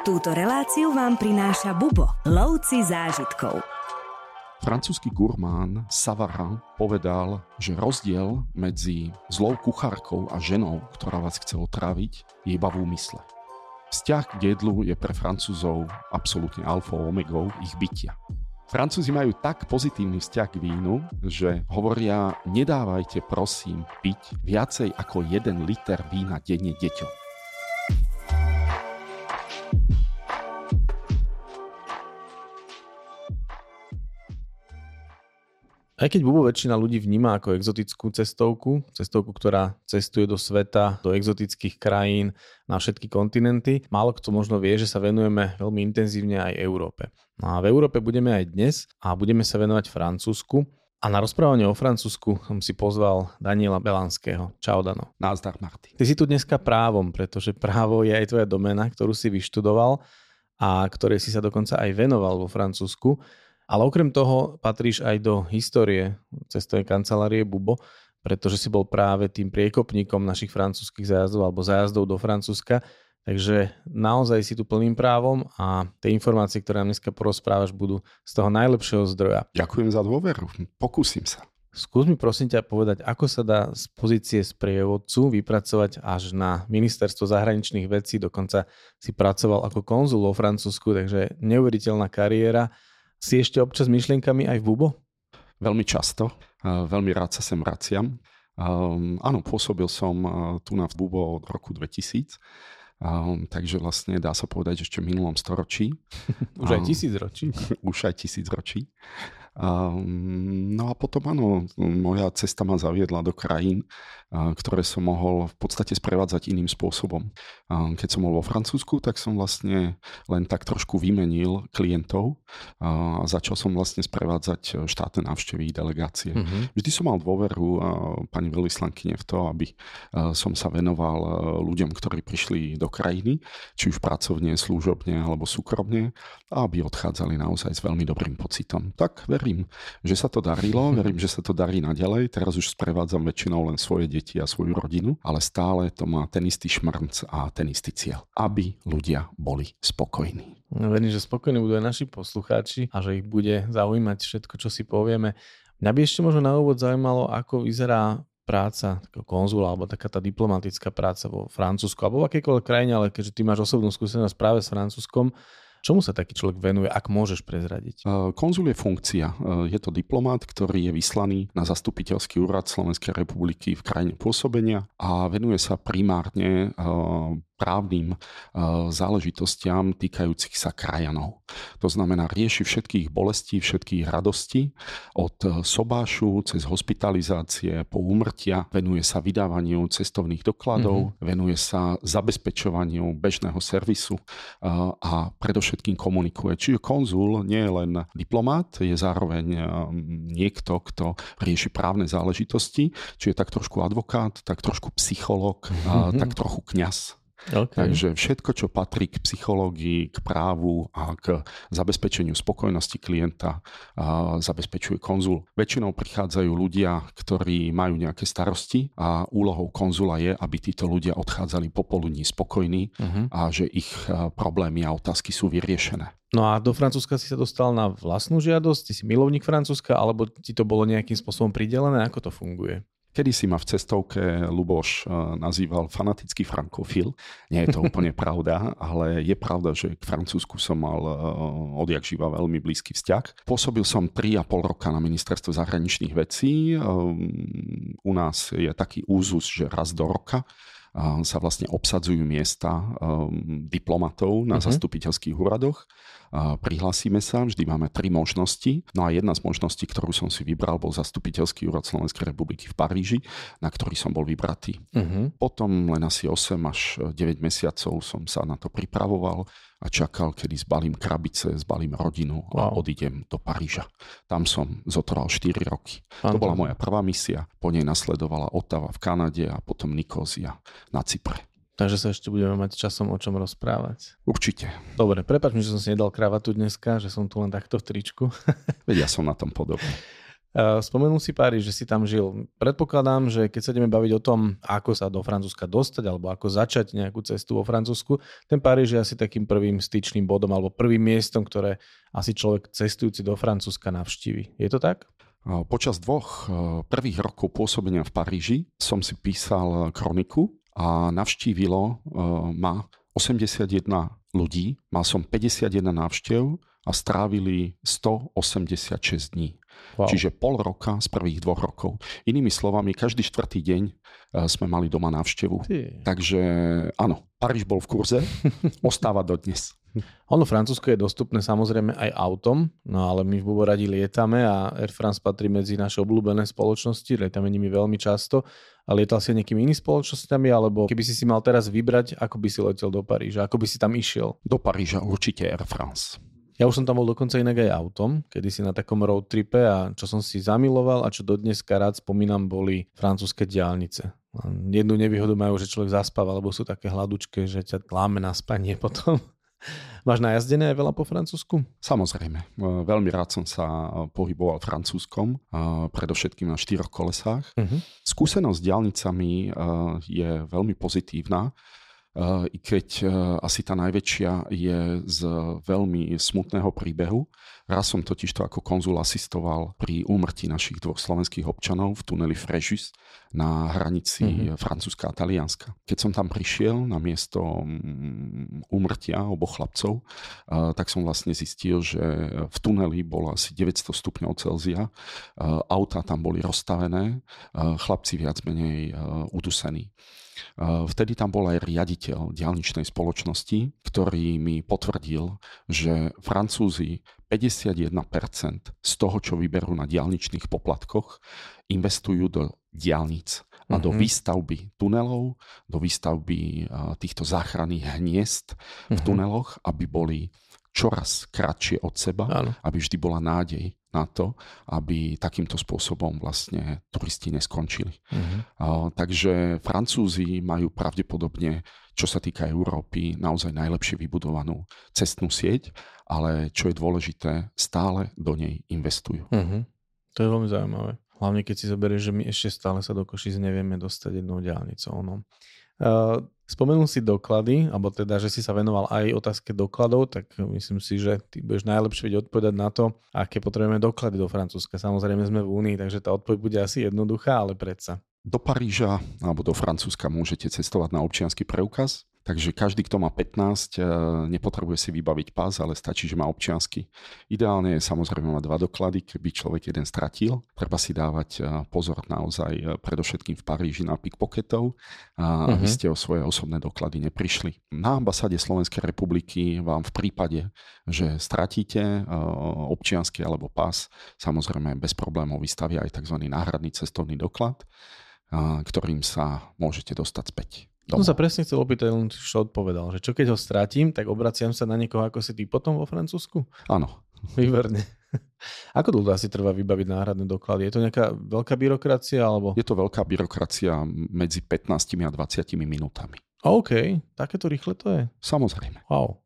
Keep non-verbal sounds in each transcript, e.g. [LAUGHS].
Túto reláciu vám prináša Bubo, lovci zážitkov. Francúzsky gurmán Savarin povedal, že rozdiel medzi zlou kuchárkou a ženou, ktorá vás chce otráviť, je iba v úmysle. Vzťah k jedlu je pre Francúzov absolútne alfa omegou ich bytia. Francúzi majú tak pozitívny vzťah k vínu, že hovoria, nedávajte prosím piť viacej ako 1 liter vína denne deťom. Aj keď Bubo väčšina ľudí vníma ako exotickú cestovku, cestovku, ktorá cestuje do sveta, do exotických krajín, na všetky kontinenty, málo kto možno vie, že sa venujeme veľmi intenzívne aj Európe. No a v Európe budeme aj dnes a budeme sa venovať Francúzsku. A na rozprávanie o Francúzsku som si pozval Daniela Belanského. Čau, Dano. Názdar, Marty. Ty si tu dneska právom, pretože právo je aj tvoja domena, ktorú si vyštudoval a ktorej si sa dokonca aj venoval vo Francúzsku. Ale okrem toho patríš aj do histórie cestovej kancelárie Bubo, pretože si bol práve tým priekopníkom našich francúzskych zájazdov alebo zájazdov do Francúzska. Takže naozaj si tu plným právom a tie informácie, ktoré nám dneska porozprávaš, budú z toho najlepšieho zdroja. Ďakujem za dôveru, pokúsim sa. Skús mi prosím ťa povedať, ako sa dá z pozície sprievodcu vypracovať až na ministerstvo zahraničných vecí, dokonca si pracoval ako konzul vo Francúzsku, takže neuveriteľná kariéra si ešte občas myšlienkami aj v Bubo? Veľmi často. Veľmi rád sa sem vraciam. Áno, pôsobil som tu na Bubo od roku 2000. Um, takže vlastne dá sa povedať ešte v minulom storočí. [LAUGHS] [LAUGHS] Už aj tisíc ročí. Už aj tisíc ročí. No a potom áno, moja cesta ma zaviedla do krajín, ktoré som mohol v podstate sprevádzať iným spôsobom. Keď som bol vo Francúzsku, tak som vlastne len tak trošku vymenil klientov a začal som vlastne sprevádzať štátne návštevy delegácie. Uh-huh. Vždy som mal dôveru pani veľvyslankyne v to, aby som sa venoval ľuďom, ktorí prišli do krajiny, či už pracovne, služobne alebo súkromne, a aby odchádzali naozaj s veľmi dobrým pocitom. Tak verím, že sa to darilo, [LAUGHS] verím, že sa to darí naďalej. Teraz už sprevádzam väčšinou len svoje deti a svoju rodinu, ale stále to má ten istý šmrnc a ten istý cieľ, aby ľudia boli spokojní. No, verím, že spokojní budú aj naši poslucháči a že ich bude zaujímať všetko, čo si povieme. Mňa by ešte možno na úvod zaujímalo, ako vyzerá práca takého konzula alebo taká tá diplomatická práca vo Francúzsku alebo v akejkoľvek krajine, ale keďže ty máš osobnú skúsenosť práve s Francúzskom, Čomu sa taký človek venuje, ak môžeš prezradiť? Konzul je funkcia. Je to diplomát, ktorý je vyslaný na zastupiteľský úrad Slovenskej republiky v krajine pôsobenia a venuje sa primárne právnym záležitostiam týkajúcich sa krajanov. To znamená, rieši všetkých bolestí, všetkých radostí od sobášu cez hospitalizácie po úmrtia, venuje sa vydávaniu cestovných dokladov, mm-hmm. venuje sa zabezpečovaniu bežného servisu a predovšetkým komunikuje. Čiže konzul nie je len diplomát, je zároveň niekto, kto rieši právne záležitosti, čiže tak trošku advokát, tak trošku psychológ, mm-hmm. tak trochu kňaz. Okay. Takže všetko, čo patrí k psychológii, k právu a k zabezpečeniu spokojnosti klienta, zabezpečuje konzul. Väčšinou prichádzajú ľudia, ktorí majú nejaké starosti a úlohou konzula je, aby títo ľudia odchádzali popoludní spokojní uh-huh. a že ich problémy a otázky sú vyriešené. No a do Francúzska si sa dostal na vlastnú žiadosť? Ty si milovník Francúzska, alebo ti to bolo nejakým spôsobom pridelené? Ako to funguje? Kedy si ma v cestovke Luboš eh, nazýval fanatický frankofil. Nie je to úplne [LAUGHS] pravda, ale je pravda, že k Francúzsku som mal eh, odjak živa veľmi blízky vzťah. Pôsobil som 3,5 roka na ministerstve zahraničných vecí. Ehm, u nás je taký úzus, že raz do roka sa vlastne obsadzujú miesta um, diplomatov na uh-huh. zastupiteľských úradoch. Prihlásime sa, vždy máme tri možnosti. No a jedna z možností, ktorú som si vybral, bol zastupiteľský úrad Slovenskej republiky v Paríži, na ktorý som bol vybratý. Uh-huh. Potom len asi 8 až 9 mesiacov som sa na to pripravoval a čakal, kedy zbalím krabice, zbalím rodinu wow. a odídem do Paríža. Tam som zotrval 4 roky. Aha. To bola moja prvá misia, po nej nasledovala Otava v Kanade a potom Nikozia na Cypre. Takže sa ešte budeme mať časom o čom rozprávať. Určite. Dobre, prepáč mi, že som si nedal kravatu dneska, že som tu len takto v tričku. [LAUGHS] Veď ja som na tom podobný. Spomenul si Paríž, že si tam žil. Predpokladám, že keď sa ideme baviť o tom, ako sa do Francúzska dostať alebo ako začať nejakú cestu vo Francúzsku, ten Paríž je asi takým prvým styčným bodom alebo prvým miestom, ktoré asi človek cestujúci do Francúzska navštívi. Je to tak? Počas dvoch prvých rokov pôsobenia v Paríži som si písal kroniku a navštívilo ma 81 ľudí, mal som 51 návštev a strávili 186 dní. Wow. Čiže pol roka z prvých dvoch rokov. Inými slovami, každý štvrtý deň eh, sme mali doma návštevu. Ty. Takže áno, Paríž bol v kurze, [LAUGHS] ostáva dodnes. Ono Francúzsko je dostupné samozrejme aj autom, no ale my v Bubo radi lietame a Air France patrí medzi naše obľúbené spoločnosti, lietame nimi veľmi často. A lietal si nejakými inými spoločnosťami, alebo keby si si mal teraz vybrať, ako by si letel do Paríža, ako by si tam išiel? Do Paríža určite Air France. Ja už som tam bol dokonca inak aj autom, kedy si na takom road tripe a čo som si zamiloval a čo dodnes rád spomínam boli francúzske diálnice. Jednu nevýhodu majú, že človek zaspáva, lebo sú také hladučké, že ťa tláme na spanie [LAUGHS] potom. Máš najazdené aj veľa po Francúzsku? Samozrejme. Veľmi rád som sa pohyboval francúzskom, predovšetkým na štyroch kolesách. Uh-huh. Skúsenosť s diálnicami je veľmi pozitívna i keď e, asi tá najväčšia je z veľmi smutného príbehu. Raz som totiž to ako konzul asistoval pri úmrtí našich dvoch slovenských občanov v tuneli Frejus na hranici mm-hmm. Francúzska a Talianska. Keď som tam prišiel na miesto mm, úmrtia oboch chlapcov, e, tak som vlastne zistil, že v tuneli bolo asi 900 stupňov Celzia, e, auta tam boli rozstavené, chlapci viac menej udusení. Vtedy tam bol aj riaditeľ diálničnej spoločnosti, ktorý mi potvrdil, že Francúzi 51% z toho, čo vyberú na diálničných poplatkoch, investujú do diálnic a do mm-hmm. výstavby tunelov, do výstavby týchto záchranných hniezd v mm-hmm. tuneloch, aby boli čoraz kratšie od seba, Áno. aby vždy bola nádej na to, aby takýmto spôsobom vlastne turisti neskončili. Uh-huh. Uh, takže Francúzi majú pravdepodobne, čo sa týka Európy, naozaj najlepšie vybudovanú cestnú sieť, ale čo je dôležité, stále do nej investujú. Uh-huh. To je veľmi zaujímavé. Hlavne keď si zoberieš, že my ešte stále sa do Košic nevieme dostať jednou diálnicou. No. Uh, Spomenul si doklady, alebo teda, že si sa venoval aj otázke dokladov, tak myslím si, že ty budeš najlepšie vedieť odpovedať na to, aké potrebujeme doklady do Francúzska. Samozrejme sme v Únii, takže tá odpoveď bude asi jednoduchá, ale predsa. Do Paríža alebo do Francúzska môžete cestovať na občiansky preukaz. Takže každý, kto má 15, eh, nepotrebuje si vybaviť pás, ale stačí, že má občiansky. Ideálne je samozrejme mať dva doklady, keby človek jeden stratil. Treba si dávať eh, pozor naozaj eh, predovšetkým v Paríži na pickpocketov, uh-huh. aby mhm. ste o svoje osobné doklady neprišli. Na ambasáde Slovenskej republiky vám v prípade, že stratíte občiansky alebo pás, samozrejme bez problémov vystavia aj tzv. náhradný cestovný doklad, ktorým sa môžete dostať späť. Som sa presne chcel opýtať, len čo odpovedal, že čo keď ho stratím, tak obraciam sa na niekoho ako si ty potom vo Francúzsku? Áno. Výborne. [LAUGHS] Ako dlho asi trvá vybaviť náhradné doklady? Je to nejaká veľká byrokracia? Alebo... Je to veľká byrokracia medzi 15 a 20 minútami. OK, takéto rýchle to je? Samozrejme. Wow.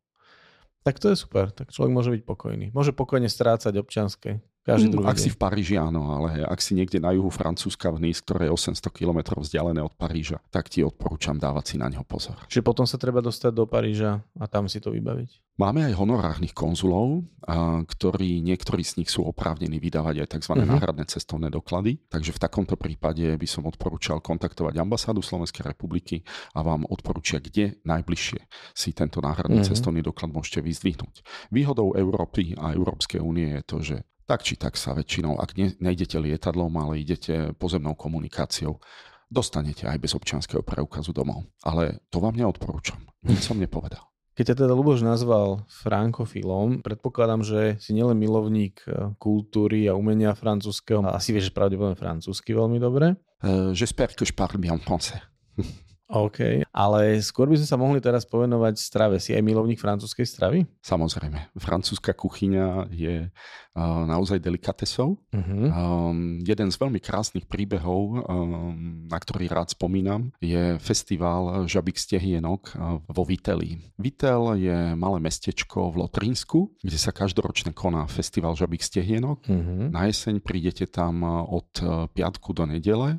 Tak to je super, tak človek môže byť pokojný. Môže pokojne strácať občianske. Každý mm, druhý ak deň. si v Paríži, áno, ale ak si niekde na juhu Francúzska v Nice, ktoré je 800 km vzdialené od Paríža, tak ti odporúčam dávať si na neho pozor. Čiže potom sa treba dostať do Paríža a tam si to vybaviť. Máme aj honorárnych konzulov, ktorí, niektorí z nich sú oprávnení vydávať aj tzv. Uh-huh. náhradné cestovné doklady. Takže v takomto prípade by som odporúčal kontaktovať ambasádu Slovenskej republiky a vám odporúčia, kde najbližšie si tento náhradný uh-huh. cestovný doklad môžete vyzdvihnúť. Výhodou Európy a Európskej únie je to, že tak či tak sa väčšinou, ak ne, nejdete lietadlom, ale idete pozemnou komunikáciou, dostanete aj bez občianského preukazu domov. Ale to vám neodporúčam. Nič som nepovedal. Keď ťa teda Luboš nazval frankofilom, predpokladám, že si nielen milovník e, kultúry a umenia francúzského, asi vieš pravdepodobne francúzsky veľmi dobre. Uh, J'espère que je parle bien français. [LAUGHS] OK, ale skôr by sme sa mohli teraz povenovať strave. Si aj milovník francúzskej stravy? Samozrejme. Francúzska kuchyňa je uh, naozaj delikatesou. Uh-huh. Um, jeden z veľmi krásnych príbehov, um, na ktorý rád spomínam, je festival Žabik stehienok uh, vo Viteli. Vitel je malé mestečko v Lotrínsku, kde sa každoročne koná festival Žabik stehienok. Uh-huh. Na jeseň prídete tam od piatku do nedele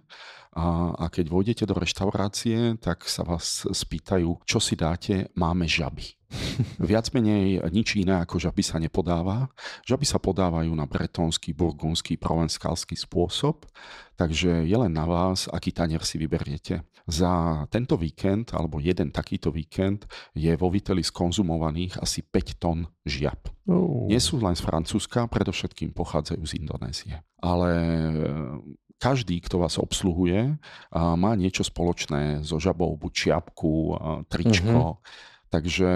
a, a keď vôjdete do reštaurácie, tak sa vás spýtajú, čo si dáte, máme žaby. [LAUGHS] Viac menej nič iné ako žaby sa nepodáva. Žaby sa podávajú na bretonský, burgundský, provenskálsky spôsob, takže je len na vás, aký tanier si vyberiete. Za tento víkend, alebo jeden takýto víkend, je vo Viteli skonzumovaných asi 5 tón žiab. Uh. Nie sú len z Francúzska, predovšetkým pochádzajú z Indonézie. Ale každý, kto vás obsluhuje, má niečo spoločné so žabou, buď čiapku, tričko. Mm-hmm. Takže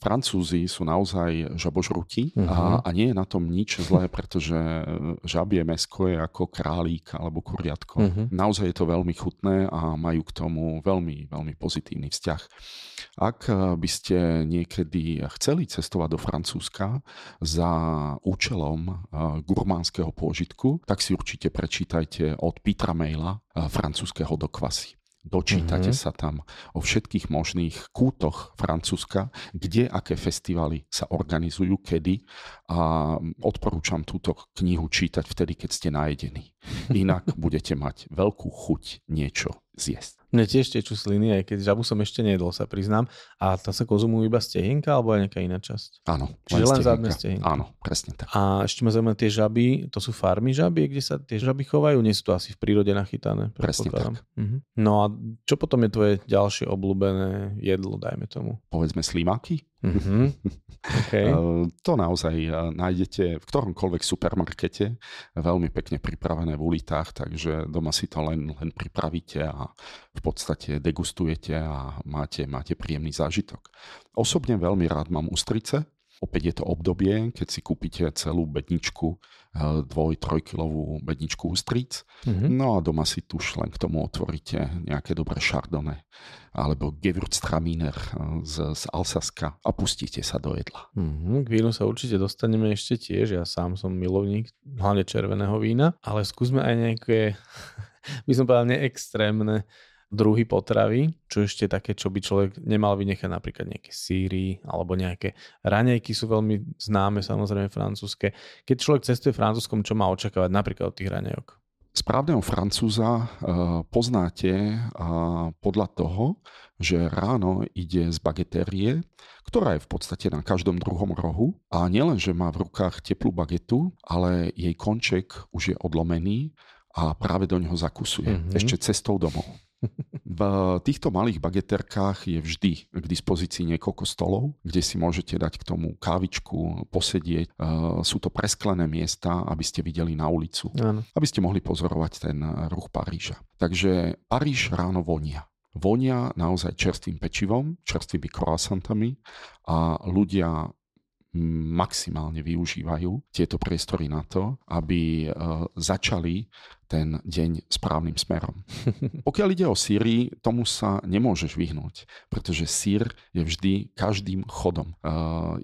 Francúzi sú naozaj žabožrutí uh-huh. a, mhm. a nie je na tom nič zlé, pretože žabie mesko je ako králík alebo kuriatko. Uh-huh. Naozaj je to veľmi chutné a majú k tomu veľmi, veľmi pozitívny vzťah. Ak eh, by ste niekedy chceli cestovať do Francúzska za účelom eh, gurmánskeho pôžitku, tak si určite prečítajte od Petra Maila francúzského dokvasy. Dočítate mm-hmm. sa tam o všetkých možných kútoch Francúzska, kde aké festivaly sa organizujú, kedy a odporúčam túto knihu čítať vtedy, keď ste najedení. Inak [LAUGHS] budete mať veľkú chuť niečo zjesť. Mne tiež tečú sliny, aj keď žabu som ešte nejedol, sa priznám. A tá sa konzumujú iba stehienka alebo aj nejaká iná časť? Áno. Čiže len zadné stehienka. Áno, presne tak. A ešte ma zaujíma tie žaby, to sú farmy žaby, kde sa tie žaby chovajú, nie sú to asi v prírode nachytané. Presne tak. Mhm. No a čo potom je tvoje ďalšie obľúbené jedlo, dajme tomu? Povedzme slimáky? Mm-hmm. [LAUGHS] Okay. to naozaj nájdete v ktoromkoľvek supermarkete, veľmi pekne pripravené v ulitách, takže doma si to len, len pripravíte a v podstate degustujete a máte, máte príjemný zážitok. Osobne veľmi rád mám ústrice, Opäť je to obdobie, keď si kúpite celú bedničku, eh, dvoj, trojkilovú bedničku ústric, mm-hmm. no a doma si tuž len k tomu otvoríte nejaké dobré šardone alebo Gewürztraminer eh, z, z Alsaska a pustíte sa do jedla. Mm-hmm, k vínu sa určite dostaneme ešte tiež, ja sám som milovník hlavne červeného vína, ale skúsme aj nejaké, [LAUGHS] by som povedal, neextrémne druhy potravy, čo ešte také, čo by človek nemal vynechať, napríklad nejaké síry alebo nejaké raňajky sú veľmi známe, samozrejme francúzske. Keď človek cestuje francúzskom, čo má očakávať napríklad od tých raňajok? Správneho francúza uh, poznáte uh, podľa toho, že ráno ide z bagetérie, ktorá je v podstate na každom druhom rohu a nielen, že má v rukách teplú bagetu, ale jej konček už je odlomený a práve do neho zakusuje. Mm-hmm. Ešte cestou domov. V týchto malých bageterkách je vždy k dispozícii niekoľko stolov, kde si môžete dať k tomu kávičku, posedieť. E, sú to presklené miesta, aby ste videli na ulicu, ano. aby ste mohli pozorovať ten ruch Paríža. Takže Paríž ráno vonia. Vonia naozaj čerstvým pečivom, čerstvými croissantami a ľudia maximálne využívajú tieto priestory na to, aby e, začali ten deň správnym smerom. [LAUGHS] Pokiaľ ide o síry, tomu sa nemôžeš vyhnúť, pretože sír je vždy každým chodom. E,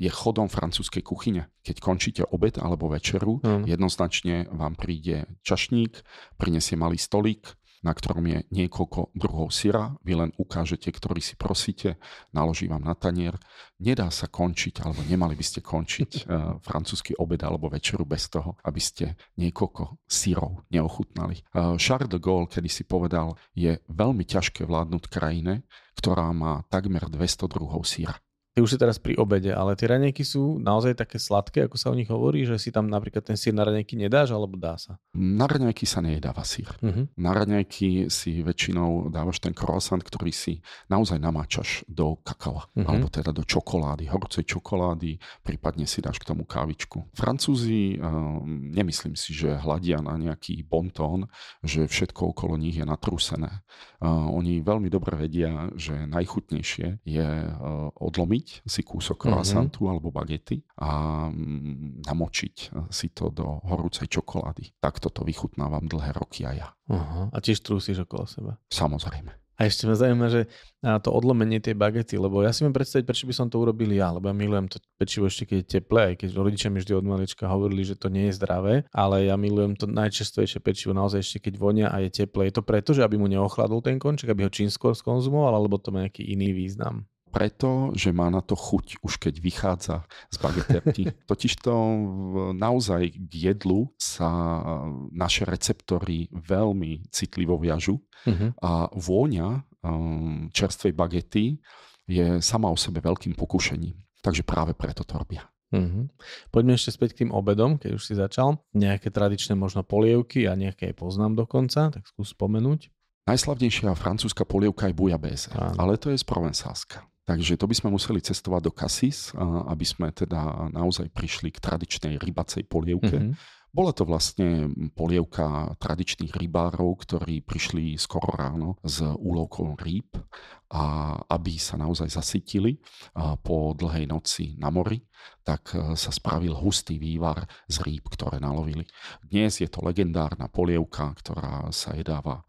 je chodom francúzskej kuchyne. Keď končíte obed alebo večeru, mm. jednoznačne vám príde čašník, prinesie malý stolík, na ktorom je niekoľko druhov syra. Vy len ukážete, ktorý si prosíte, naloží vám na tanier. Nedá sa končiť, alebo nemali by ste končiť uh, [LAUGHS] francúzsky obed alebo večeru bez toho, aby ste niekoľko syrov neochutnali. Uh, Charles de Gaulle kedy si povedal, je veľmi ťažké vládnuť krajine, ktorá má takmer 200 druhov syra. Ty už si teraz pri obede, ale tie raňajky sú naozaj také sladké, ako sa o nich hovorí, že si tam napríklad ten sír na raňajky nedáš, alebo dá sa? Na raňajky sa nejedáva sír. Uh-huh. Na raňajky si väčšinou dávaš ten croissant, ktorý si naozaj namáčaš do kakava, uh-huh. alebo teda do čokolády, horúcej čokolády, prípadne si dáš k tomu kávičku. Francúzi, um, nemyslím si, že hľadia na nejaký bontón, že všetko okolo nich je natrúsené. Uh, oni veľmi dobre vedia, že najchutnejšie je uh, odlomiť kúpiť si kúsok croissantu mm-hmm. alebo bagety a mm, namočiť si to do horúcej čokolády. Takto to vychutnávam dlhé roky aj ja. Uh-huh. A tiež trúsiš okolo seba? Samozrejme. A ešte ma zaujíma, že to odlomenie tej bagety, lebo ja si viem predstaviť, prečo by som to urobil ja, lebo ja milujem to pečivo ešte keď je teplé, aj keď rodičia mi vždy od malička hovorili, že to nie je zdravé, ale ja milujem to najčastejšie pečivo naozaj ešte keď vonia a je teplé. Je to preto, že aby mu neochladol ten konček, aby ho čím skôr skonzumoval, alebo to má nejaký iný význam? Preto, že má na to chuť už keď vychádza z bageterky. [LAUGHS] Totižto naozaj k jedlu sa naše receptory veľmi citlivo viažu uh-huh. a vôňa um, čerstvej bagety je sama o sebe veľkým pokušením. Takže práve preto to robia. Uh-huh. Poďme ešte späť k tým obedom, keď už si začal. Nejaké tradičné možno polievky a nejaké aj poznám dokonca, tak skús spomenúť. Najslavnejšia francúzska polievka je bujabéze, ale to je z Provensáska. Takže to by sme museli cestovať do Cassis, aby sme teda naozaj prišli k tradičnej rybacej polievke. Mm-hmm. Bola to vlastne polievka tradičných rybárov, ktorí prišli skoro ráno s úlovkou rýb a aby sa naozaj zasytili po dlhej noci na mori, tak e, sa spravil hustý vývar z rýb, ktoré nalovili. Dnes je to legendárna polievka, ktorá sa jedáva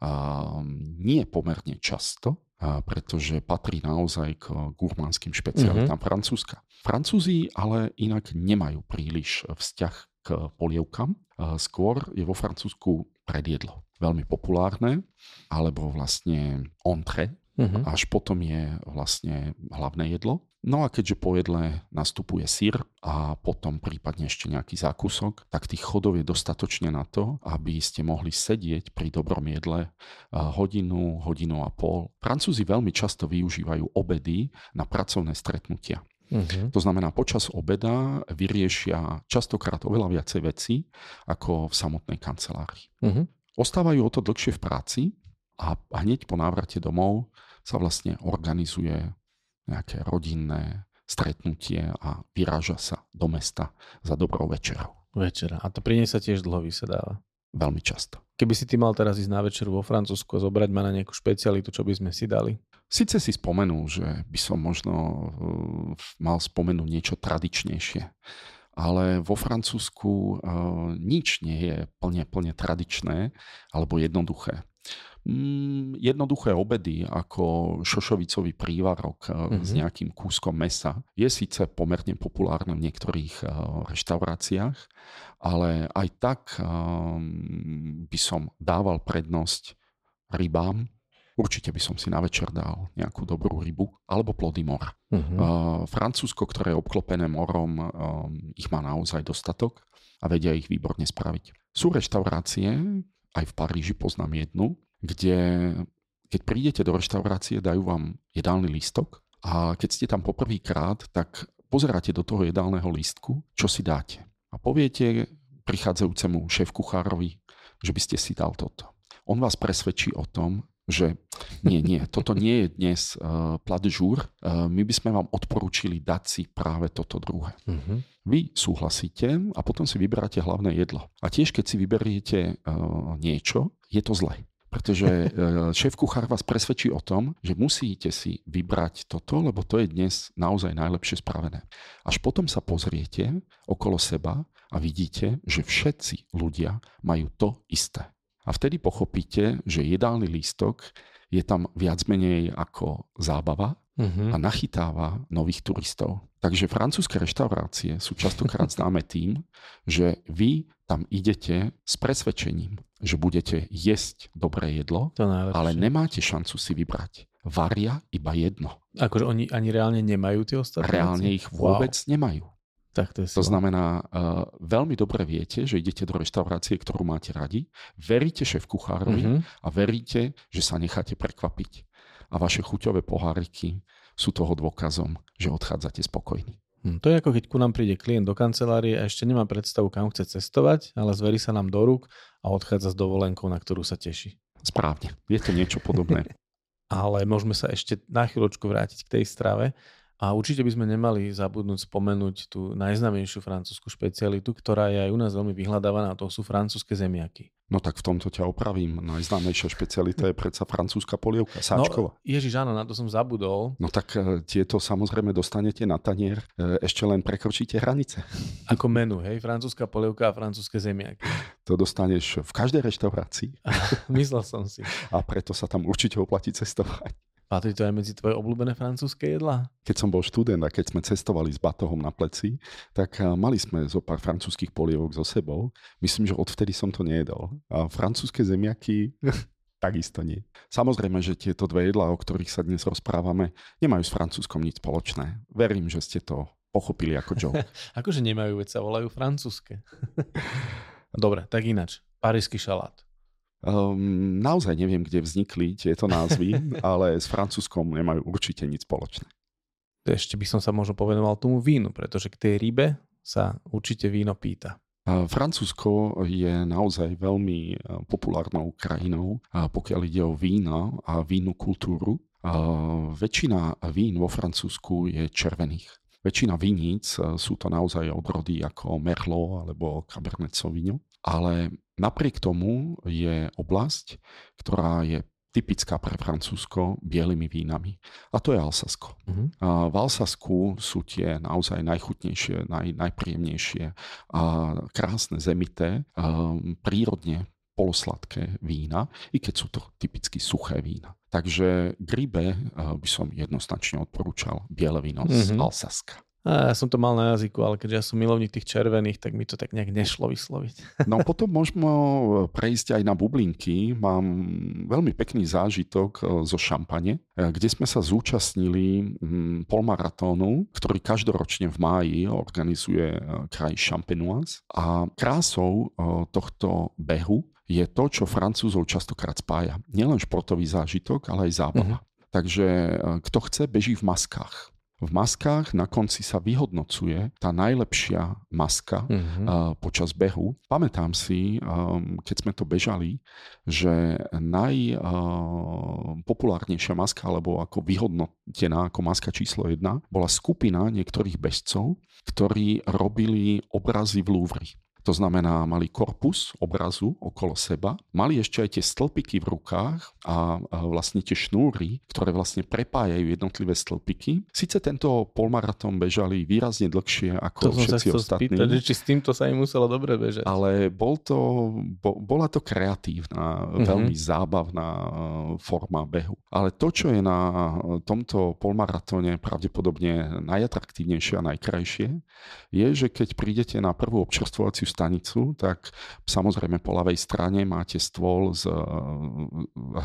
nie pomerne často, pretože patrí naozaj k gurmánskym špecialitám mm-hmm. Francúzska. Francúzi ale inak nemajú príliš vzťah k polievkam. Skôr je vo Francúzsku predjedlo. Veľmi populárne, alebo vlastne entrée, Uh-huh. Až potom je vlastne hlavné jedlo. No a keďže po jedle nastupuje sír a potom prípadne ešte nejaký zákusok, tak tých chodov je dostatočne na to, aby ste mohli sedieť pri dobrom jedle hodinu, hodinu a pol. Francúzi veľmi často využívajú obedy na pracovné stretnutia. Uh-huh. To znamená, počas obeda vyriešia častokrát oveľa viacej veci ako v samotnej kancelárii. Uh-huh. Ostávajú o to dlhšie v práci, a hneď po návrate domov sa vlastne organizuje nejaké rodinné stretnutie a vyráža sa do mesta za dobrou večerou. Večera. A to pri nej sa tiež dlho vysedáva. Veľmi často. Keby si ty mal teraz ísť na večeru vo Francúzsku a zobrať ma na nejakú špecialitu, čo by sme si dali? Sice si spomenul, že by som možno uh, mal spomenúť niečo tradičnejšie, ale vo Francúzsku uh, nič nie je plne, plne tradičné alebo jednoduché. Mm, jednoduché obedy ako šošovicový prívarok mm-hmm. s mhm. nejakým kúskom mesa je síce pomerne populárne v niektorých reštauráciách, ale aj tak by som dával prednosť rybám. Určite by som si na večer dal nejakú dobrú rybu alebo plody mora. Uh-huh. Uh, Francúzsko, ktoré je obklopené morom, um, ich má naozaj dostatok a vedia ich výborne spraviť. Sú reštaurácie, aj v Paríži poznám jednu, kde keď prídete do reštaurácie, dajú vám jedálny lístok a keď ste tam poprvýkrát, tak pozeráte do toho jedálneho lístku, čo si dáte. A poviete prichádzajúcemu šéf-kuchárovi, že by ste si dal toto. On vás presvedčí o tom, že nie, nie, toto nie je dnes uh, plat jour, uh, my by sme vám odporúčili dať si práve toto druhé. Uh-huh. Vy súhlasíte a potom si vyberáte hlavné jedlo. A tiež keď si vyberiete uh, niečo, je to zle pretože šéf kuchár vás presvedčí o tom, že musíte si vybrať toto, lebo to je dnes naozaj najlepšie spravené. Až potom sa pozriete okolo seba a vidíte, že všetci ľudia majú to isté. A vtedy pochopíte, že jedálny lístok je tam viac menej ako zábava uh-huh. a nachytáva nových turistov. Takže francúzske reštaurácie sú častokrát [LAUGHS] známe tým, že vy tam idete s presvedčením, že budete jesť dobré jedlo, to ale nemáte šancu si vybrať. Varia iba jedno. Akože oni ani reálne nemajú tie ostatné? Reálne ich vôbec wow. nemajú. Tak to, je to znamená, uh, veľmi dobre viete, že idete do reštaurácie, ktorú máte radi, veríte šéf kuchárovi uh-huh. a veríte, že sa necháte prekvapiť. A vaše chuťové poháriky sú toho dôkazom, že odchádzate spokojní. Hm, to je ako keď ku nám príde klient do kancelárie a ešte nemá predstavu, kam chce cestovať, ale zverí sa nám do rúk a odchádza s dovolenkou, na ktorú sa teší. Správne, je to niečo podobné. [LAUGHS] [LAUGHS] ale môžeme sa ešte na chvíľočku vrátiť k tej strave A určite by sme nemali zabudnúť spomenúť tú najznamejšiu francúzsku špecialitu, ktorá je aj u nás veľmi vyhľadávaná, a to sú francúzske zemiaky. No tak v tomto ťa opravím. Najznámejšia špecialita je predsa francúzska polievka, sáčková. No, Ježiš, áno, na to som zabudol. No tak e, tieto samozrejme dostanete na tanier, e, ešte len prekročíte hranice. Ako menu, hej? Francúzska polievka a francúzske zemiaky. To dostaneš v každej reštaurácii. [LAUGHS] Myslel som si. A preto sa tam určite oplatí cestovať. Patrí to aj medzi tvoje obľúbené francúzske jedlá? Keď som bol študent a keď sme cestovali s batohom na pleci, tak mali sme zo pár francúzských polievok so sebou. Myslím, že odvtedy som to nejedol. A francúzske zemiaky [LAUGHS] takisto nie. Samozrejme, že tieto dve jedlá, o ktorých sa dnes rozprávame, nemajú s francúzskom nič spoločné. Verím, že ste to pochopili ako joke. [LAUGHS] akože nemajú, veď sa volajú francúzske. [LAUGHS] Dobre, tak inač. Parísky šalát. Um, naozaj neviem, kde vznikli tieto názvy, [LAUGHS] ale s francúzskom nemajú určite nič spoločné. Ešte by som sa možno povenoval tomu vínu, pretože k tej rybe sa určite víno pýta. Francúzsko je naozaj veľmi e, populárnou krajinou, pokiaľ ide o vína a vínu kultúru. Väčšina vín vo Francúzsku je červených. Väčšina viníc e, sú to naozaj odrody ako Merlot alebo Cabernet Sauvignon, ale Napriek tomu je oblasť, ktorá je typická pre Francúzsko bielými vínami. A to je Alsasko. Uh-huh. A v Alsasku sú tie naozaj najchutnejšie, naj, najpríjemnejšie a krásne zemité, a prírodne polosladké vína, i keď sú to typicky suché vína. Takže Gribe by som jednoznačne odporúčal biele víno uh-huh. z mhm. Alsaska. A ja som to mal na jazyku, ale keďže ja som milovník tých červených, tak mi to tak nejak nešlo vysloviť. [LAUGHS] No potom môžeme prejsť aj na bublinky. Mám veľmi pekný zážitok e, zo Šampane, e, kde sme sa zúčastnili mm, polmaratónu, ktorý každoročne v máji organizuje e, kraj Champenoise. A krásou tohto behu je to, čo Francúzov častokrát spája. Nielen športový zážitok, ale aj zábava. Uh-huh. Takže kto chce, beží v maskách. V maskách na konci sa vyhodnocuje tá najlepšia maska mm-hmm. uh, počas behu. Pamätám si, um, keď sme to bežali, že najpopulárnejšia uh, maska, alebo ako vyhodnotená ako maska číslo jedna, bola skupina niektorých bežcov, ktorí robili obrazy v Louvre. To znamená, mali korpus obrazu okolo seba, mali ešte aj tie stĺpiky v rukách a vlastne tie šnúry, ktoré vlastne prepájajú jednotlivé stĺpiky. Sice tento polmaratón bežali výrazne dlhšie ako to všetci ostatní. Spýtať, či s týmto sa im muselo dobre bežať. Ale bol to, bo, bola to kreatívna, mm-hmm. veľmi zábavná e, forma behu. Ale to, čo je na tomto polmaratóne pravdepodobne najatraktívnejšie a najkrajšie, je, že keď prídete na prvú občerstvovaciu stanicu, tak samozrejme po ľavej strane máte stôl s eh,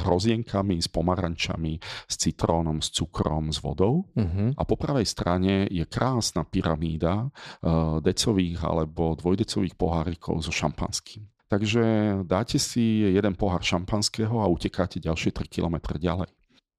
hrozienkami, s pomarančami, s citrónom, s cukrom, s vodou. Uh-huh. A po pravej strane je krásna pyramída uh, decových alebo dvojdecových pohárikov so šampanským. Takže dáte si jeden pohár šampanského a utekáte ďalšie 3 km ďalej.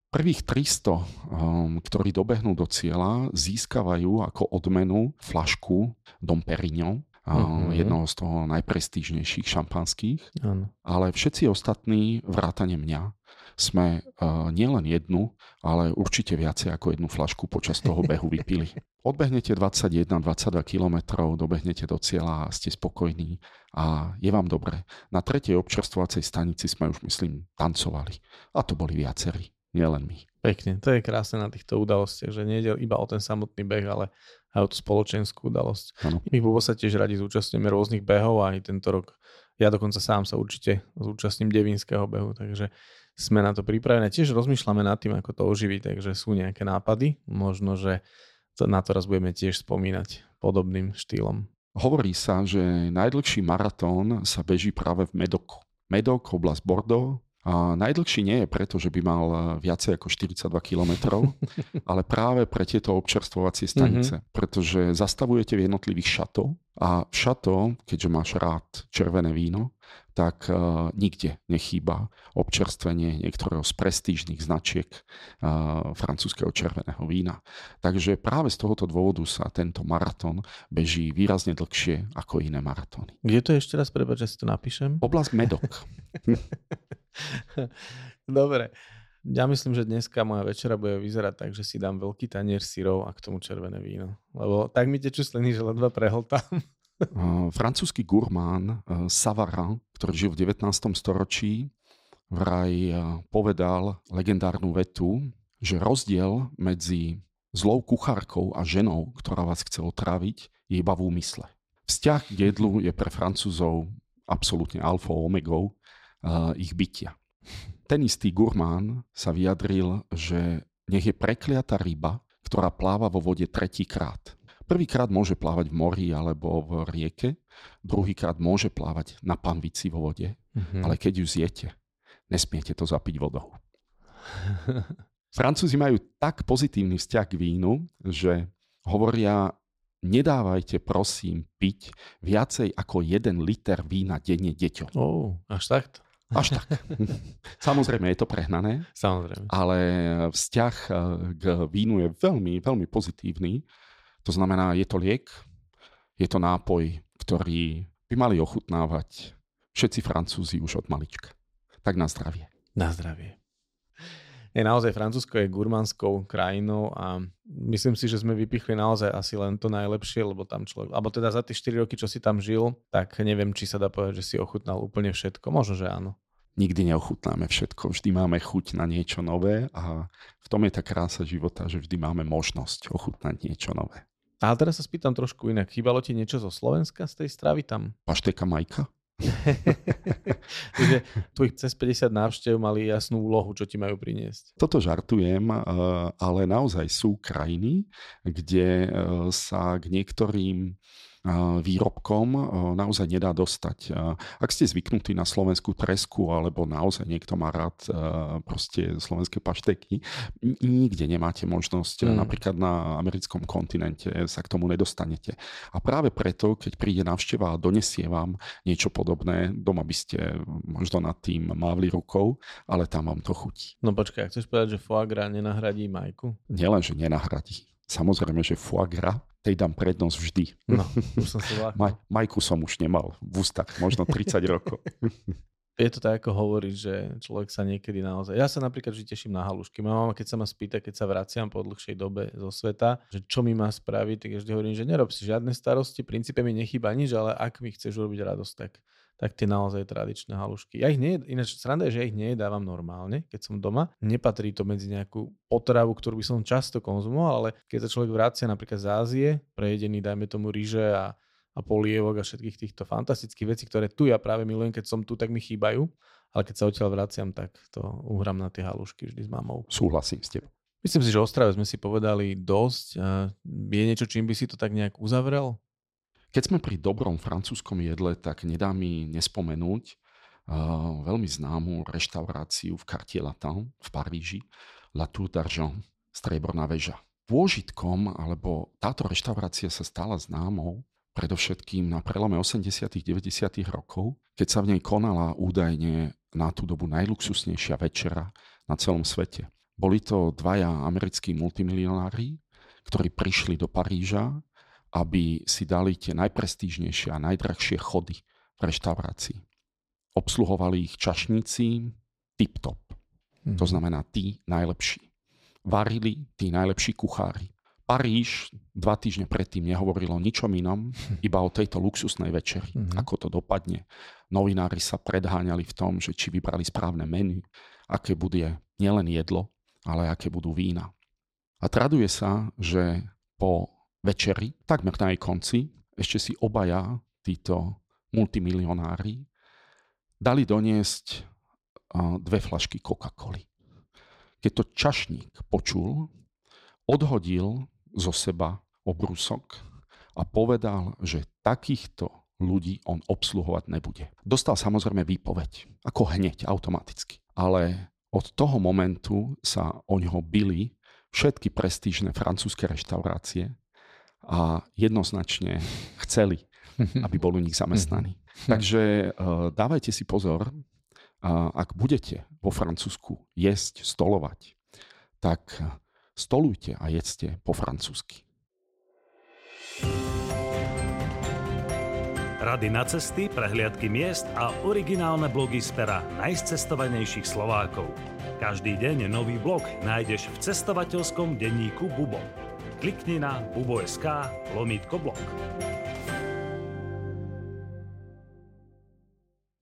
Prvých 300, um, ktorí dobehnú do cieľa, získavajú ako odmenu flašku Dom Perignon, uh-huh. jednoho z toho najprestížnejších šampanských. Uh-huh. Ale všetci ostatní, vrátane mňa, sme uh, nielen jednu, ale určite viacej ako jednu flašku počas toho behu vypili. [LAUGHS] Odbehnete 21-22 kilometrov, dobehnete do cieľa a ste spokojní a je vám dobre. Na tretej občerstvovacej stanici sme už, myslím, tancovali. A to boli viacerí, nielen my. Pekne, to je krásne na týchto udalostiach, že nie iba o ten samotný beh, ale aj o tú spoločenskú udalosť. Ano. My v sa tiež radi zúčastňujeme rôznych behov a aj tento rok ja dokonca sám sa určite zúčastním devínskeho behu, takže sme na to pripravené. Tiež rozmýšľame nad tým, ako to oživiť, takže sú nejaké nápady. Možno, že na to raz budeme tiež spomínať podobným štýlom. Hovorí sa, že najdlhší maratón sa beží práve v Medoku. Medok, oblasť Bordeaux, a najdlhší nie je preto, že by mal eh, viacej ako 42 km, [LAUGHS] ale práve pre tieto občerstvovacie mhm. stanice, mm-hmm. pretože zastavujete v jednotlivých šatov a v šato, keďže máš rád červené víno, tak uh, nikde nechýba občerstvenie niektorého z prestížnych značiek uh, francúzského červeného vína. Takže práve z tohoto dôvodu sa tento maratón beží výrazne dlhšie ako iné maratóny. Kde to ešte raz, prepáč, že si to napíšem? Oblasť Medok. [LAUGHS] [LAUGHS] Dobre. Ja myslím, že dneska moja večera bude vyzerať tak, že si dám veľký tanier syrov a k tomu červené víno. Lebo tak mi tečú sliny, že ledva prehltám. [LAUGHS] Francúzsky gurmán Savarin, ktorý žil v 19. storočí, vraj povedal legendárnu vetu, že rozdiel medzi zlou kuchárkou a ženou, ktorá vás chce otráviť, je iba v úmysle. Vzťah k jedlu je pre Francúzov absolútne alfa omegou uh, ich bytia. Ten istý gurmán sa vyjadril, že nech je prekliatá ryba, ktorá pláva vo vode tretíkrát. Prvýkrát môže plávať v mori alebo v rieke, druhýkrát môže plávať na panvici vo vode, mm-hmm. ale keď ju zjete, nesmiete to zapiť vodou. [LAUGHS] Francúzi majú tak pozitívny vzťah k vínu, že hovoria, nedávajte prosím piť viacej ako jeden liter vína denne deťom. Oh, až tak? Až tak. [LAUGHS] Samozrejme je to prehnané. Samozrejme. Ale vzťah eh, k vínu je veľmi, veľmi pozitívny. To znamená, je to liek, je to nápoj, ktorý by mali ochutnávať všetci Francúzi už od malička. Tak na zdravie. Na zdravie. Je naozaj Francúzsko je gurmánskou krajinou a myslím si, že sme vypichli naozaj asi len to najlepšie, lebo tam človek, alebo teda za tie 4 roky, čo si tam žil, tak neviem, či sa dá povedať, že si ochutnal úplne všetko. Možno, že áno nikdy neochutnáme všetko, vždy máme chuť na niečo nové a v tom je tá krása života, že vždy máme možnosť ochutnať niečo nové. Ale teraz sa spýtam trošku inak. Chýbalo ti niečo zo Slovenska z tej stravy tam? Pašteka Majka? [LAUGHS] Takže tvojich cez 50 návštev mali jasnú úlohu, čo ti majú priniesť. Toto žartujem, eh, ale naozaj sú krajiny, kde eh, sa k niektorým výrobkom naozaj nedá dostať. Ak ste zvyknutí na slovenskú tresku alebo naozaj niekto má rád proste slovenské pašteky, nikde nemáte možnosť, mm. napríklad na americkom kontinente sa k tomu nedostanete. A práve preto, keď príde návšteva a donesie vám niečo podobné, doma by ste možno nad tým mávli rukou, ale tam vám to chutí. No počkaj, chceš povedať, že foie gras nenahradí majku? Nielen, že nenahradí. Samozrejme, že foie gras tej dám prednosť vždy. No, už som si [LAUGHS] Maj, Majku som už nemal v ústach, možno 30 rokov. [LAUGHS] Je to tak, ako hovorí, že človek sa niekedy naozaj... Ja sa napríklad vždy teším na halušky. Moja mama, keď sa ma spýta, keď sa vraciam po dlhšej dobe zo sveta, že čo mi má spraviť, tak ja vždy hovorím, že nerob si žiadne starosti, v princípe mi nechýba nič, ale ak mi chceš urobiť radosť, tak tak tie naozaj tradičné halušky. Ja ich nie, ináč sranda je, že ja ich nejedávam normálne, keď som doma. Nepatrí to medzi nejakú potravu, ktorú by som často konzumoval, ale keď sa človek vracia napríklad z Ázie, prejedený, dajme tomu ríže a, a polievok a všetkých týchto fantastických vecí, ktoré tu ja práve milujem, keď som tu, tak mi chýbajú. Ale keď sa odtiaľ vraciam, tak to uhrám na tie halušky vždy s mamou. Súhlasím s tebou. Myslím si, že o strave sme si povedali dosť. Je niečo, čím by si to tak nejak uzavrel? Keď sme pri dobrom francúzskom jedle, tak nedá mi nespomenúť uh, veľmi známu reštauráciu v Cartier Latin v Paríži, La Tour d'Argent, strieborná väža. Pôžitkom, alebo táto reštaurácia sa stala známou predovšetkým na prelome 80 90 rokov, keď sa v nej konala údajne na tú dobu najluxusnejšia večera na celom svete. Boli to dvaja americkí multimilionári, ktorí prišli do Paríža aby si dali tie najprestížnejšie a najdrahšie chody v reštaurácii. Obsluhovali ich čašníci tip-top. Mm. To mhm. znamená tí najlepší. Varili tí najlepší kuchári. Paríž dva týždne predtým nehovorilo o ničom inom, iba o tejto luxusnej večeri. Mm-hmm. Ako to dopadne. Novinári sa predháňali v tom, že či vybrali správne menu, aké bude nielen jedlo, ale aké budú vína. A traduje sa, že po večeri, takmer na jej konci, ešte si obaja títo multimilionári dali doniesť dve flašky Coca-Coly. Keď to čašník počul, odhodil zo seba obrusok a povedal, že takýchto ľudí on obsluhovať nebude. Dostal samozrejme výpoveď, ako hneď, automaticky. Ale od toho momentu sa o ňoho byli všetky prestížne francúzske reštaurácie a jednoznačne chceli, aby bol u nich zamestnaní. Takže uh, dávajte si pozor, uh, ak budete vo Francúzsku jesť, stolovať, tak stolujte a jedzte po francúzsky. Rady na cesty, prehliadky miest a originálne blogy z pera najcestovanejších Slovákov. Každý deň nový blog nájdeš v cestovateľskom denníku Bubo. Klikni na bubo.sk lomítko blog.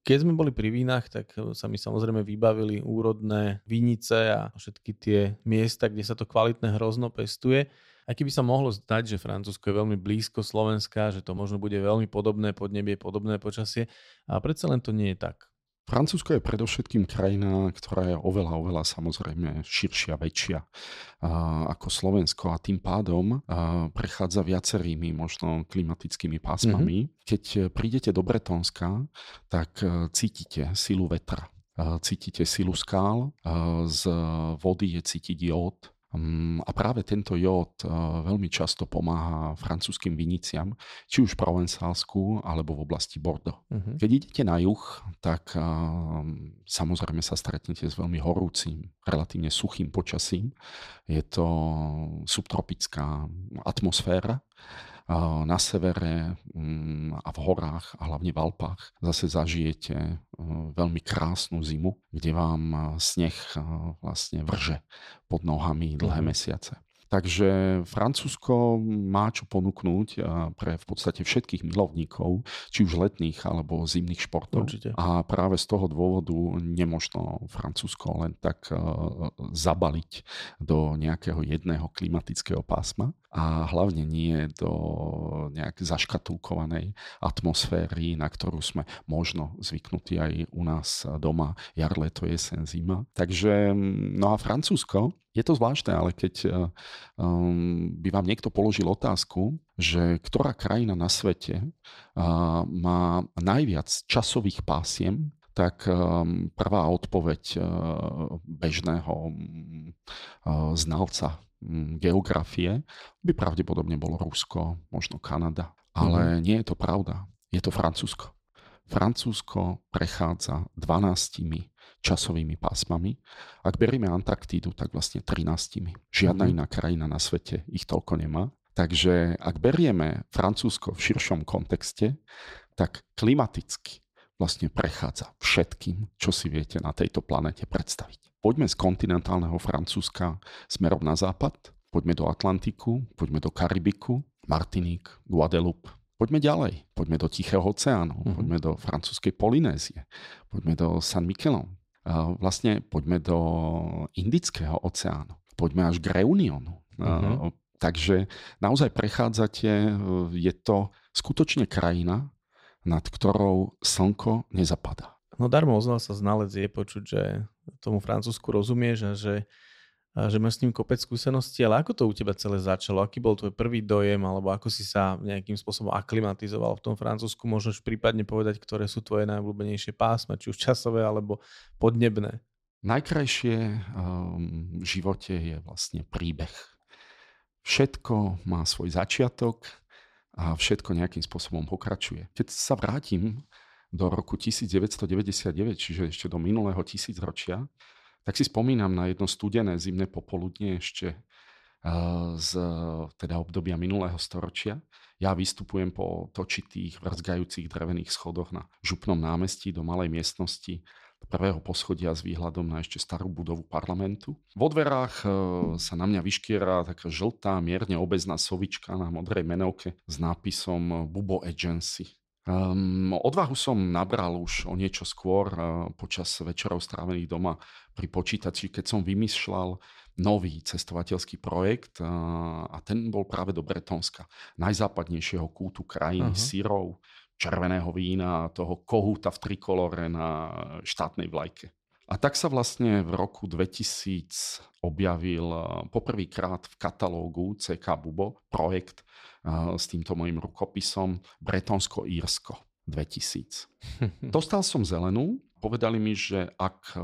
Keď sme boli pri vínach, tak sa mi samozrejme vybavili úrodné vinice a všetky tie miesta, kde sa to kvalitné hrozno pestuje. Aj keby sa mohlo zdať, že Francúzsko je veľmi blízko Slovenska, že to možno bude veľmi podobné podnebie, podobné počasie, a predsa len to nie je tak. Francúzsko je predovšetkým krajina, ktorá je oveľa, oveľa samozrejme širšia, väčšia ako Slovensko a tým pádom prechádza viacerými možno klimatickými pásmami. Mm-hmm. Keď prídete do Bretonska, tak e, cítite silu vetra, cítite silu skál, z vody je cítiť jód, a práve tento jód eh, veľmi často pomáha francúzským viniciam, či už v Provenzálsku alebo v oblasti Bordeaux. Uh-huh. Keď idete na juh, tak eh, samozrejme sa stretnete s veľmi horúcim, relatívne suchým počasím. Je to subtropická atmosféra na severe mm, a v horách a hlavne v Alpách zase zažijete e, veľmi krásnu zimu, kde vám e, sneh e, vlastne vrže pod nohami dlhé mhm. mesiace. Takže Francúzsko má čo ponúknuť pre v podstate všetkých milovníkov, či už letných alebo zimných športov. Určite. A práve z toho dôvodu nemožno Francúzsko len tak zabaliť do nejakého jedného klimatického pásma a hlavne nie do nejak zaškatulkovanej atmosféry, na ktorú sme možno zvyknutí aj u nás doma jar, leto, jesen, zima. Takže, no a Francúzsko je to zvláštne, ale keď um, by vám niekto položil otázku, že ktorá krajina na svete uh, má najviac časových pásiem, tak um, prvá odpoveď uh, bežného uh, znalca um, geografie by pravdepodobne bolo Rusko, možno Kanada. Ale mm-hmm. nie je to pravda. Je to Francúzsko. Francúzsko prechádza 12 časovými pásmami. Ak berieme Antarktídu, tak vlastne 13. Žiadna mm-hmm. iná krajina na svete ich toľko nemá. Takže ak berieme Francúzsko v širšom kontexte, tak klimaticky vlastne prechádza všetkým, čo si viete na tejto planete predstaviť. Poďme z kontinentálneho Francúzska smerom na západ, poďme do Atlantiku, poďme do Karibiku, Martiník, Guadeloupe, Poďme ďalej, poďme do Tichého oceánu, mm-hmm. poďme do francúzskej Polynézie, poďme do San Michelon, vlastne poďme do Indického oceánu, poďme až k Reunionu. Uh-huh. Takže naozaj prechádzate, e, je to skutočne krajina, nad ktorou slnko nezapadá. No darmo oznal sa znalec je počuť, že tomu Francúzsku rozumieš a že že máš s ním kopec skúseností, ale ako to u teba celé začalo? Aký bol tvoj prvý dojem, alebo ako si sa nejakým spôsobom aklimatizoval v tom Francúzsku? Môžeš prípadne povedať, ktoré sú tvoje najobľúbenejšie pásma, či už časové, alebo podnebné? Najkrajšie um, v živote je vlastne príbeh. Všetko má svoj začiatok a všetko nejakým spôsobom pokračuje. Keď sa vrátim do roku 1999, čiže ešte do minulého tisícročia, tak si spomínam na jedno studené zimné popoludne ešte eh, z teda obdobia minulého storočia. Ja vystupujem po točitých, vrzgajúcich drevených schodoch na župnom námestí do malej miestnosti prvého poschodia s výhľadom na ešte starú budovu parlamentu. Vo dverách eh, sa na mňa vyškiera taká žltá, mierne obezná sovička na modrej menovke s nápisom Bubo Agency. Um, odvahu som nabral už o niečo skôr uh, počas večerov strávených doma pri počítači, keď som vymýšľal nový cestovateľský projekt uh, a ten bol práve do Bretonska, najzápadnejšieho kútu krajiny, uh-huh. syrov, červeného vína a toho kohúta v trikolore na štátnej vlajke. A tak sa vlastne v roku 2000 objavil uh, poprvýkrát v katalógu CK Bubo projekt s týmto mojim rukopisom Bretonsko-Írsko 2000. [LAUGHS] Dostal som zelenú, povedali mi, že ak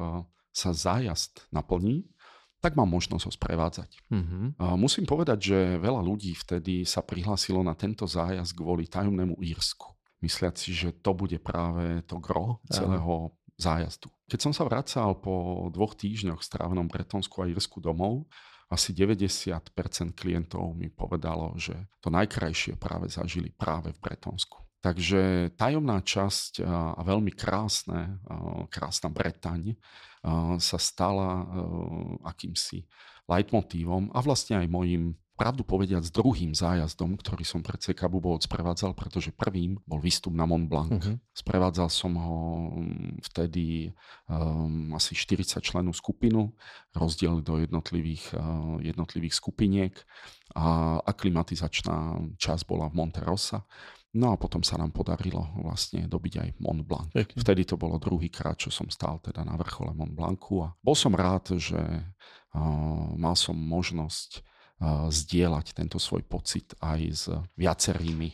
sa zájazd naplní, tak mám možnosť ho sprevádzať. Mm-hmm. Musím povedať, že veľa ľudí vtedy sa prihlásilo na tento zájazd kvôli tajomnému Írsku. Mysliať si, že to bude práve to gro celého zájazdu. Keď som sa vracal po dvoch týždňoch strávenom Bretonsku a Írsku domov, asi 90% klientov mi povedalo, že to najkrajšie práve zažili práve v Bretonsku. Takže tajomná časť a veľmi krásne, krásna Bretaň sa stala akýmsi leitmotívom a vlastne aj mojim pravdu povediať s druhým zájazdom, ktorý som pred CK Bubov sprevádzal, pretože prvým bol výstup na Mont Blanc. Uh-huh. Sprevádzal som ho mm, vtedy um, asi 40 členú skupinu, rozdielili do jednotlivých, uh, jednotlivých skupiniek a aklimatizačná časť bola v Monte Rosa. No a potom sa nám podarilo vlastne dobiť aj Mont Blanc. Pekne. Vtedy to bolo druhý krát, čo som stál teda na vrchole Mont Blancu a bol som rád, že uh, mal som možnosť zdieľať tento svoj pocit aj s viacerými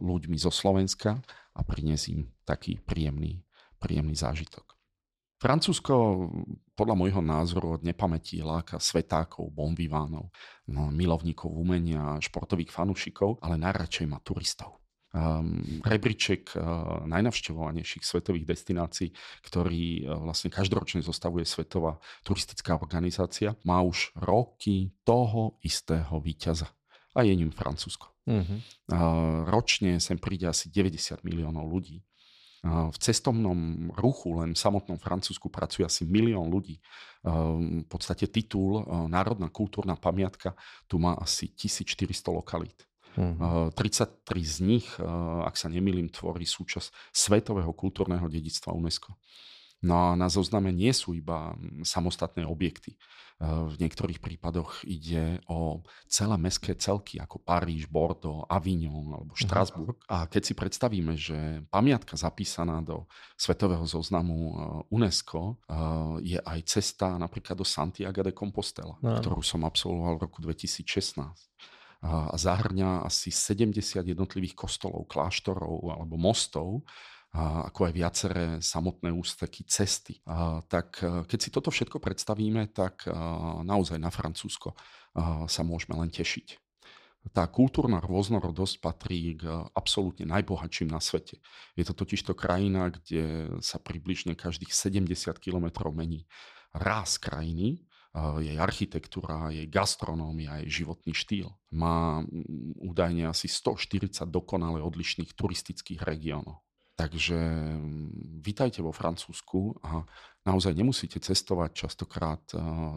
ľuďmi zo Slovenska a priniesť im taký príjemný, príjemný zážitok. Francúzsko podľa môjho názoru od nepamäti láka svetákov, bonvivánov, no, milovníkov umenia, športových fanúšikov, ale najradšej má turistov rebríček uh, najnavštevovanejších svetových destinácií, ktorý uh, vlastne každoročne zostavuje Svetová turistická organizácia, má už roky toho istého víťaza. A je ním Francúzsko. Uh-huh. Uh, ročne sem príde asi 90 miliónov ľudí. V cestovnom ruchu len v samotnom Francúzsku pracuje asi milión ľudí. V podstate titul Národná kultúrna pamiatka tu má asi 1400 lokalít. Uh-huh. 33 z nich, eh, ak sa nemýlim, tvorí súčasť Svetového kultúrneho dedictva UNESCO. No a na zozname nie sú iba hm, samostatné objekty. Eh, v niektorých prípadoch ide o celé mestské celky ako Paríž, Bordeaux, Avignon alebo Štrasburg. Uh-huh. A keď si predstavíme, že pamiatka zapísaná do Svetového zoznamu eh, UNESCO je aj cesta napríklad do Santiago de Compostela, uh-huh. ktorú som absolvoval v roku 2016 a zahrňa asi 70 jednotlivých kostolov, kláštorov alebo mostov, ako aj viaceré samotné ústeky, cesty. Tak e, keď si toto všetko predstavíme, tak e, naozaj na Francúzsko e, sa môžeme len tešiť. Tá kultúrna rôznorodosť patrí k absolútne najbohatším na svete. Je to totižto krajina, kde sa približne každých 70 kilometrov mení ráz krajiny jej architektúra, jej gastronómia, jej životný štýl. Má mm, údajne asi 140 dokonale odlišných turistických regiónov. Takže mm, vítajte vo Francúzsku a naozaj nemusíte cestovať častokrát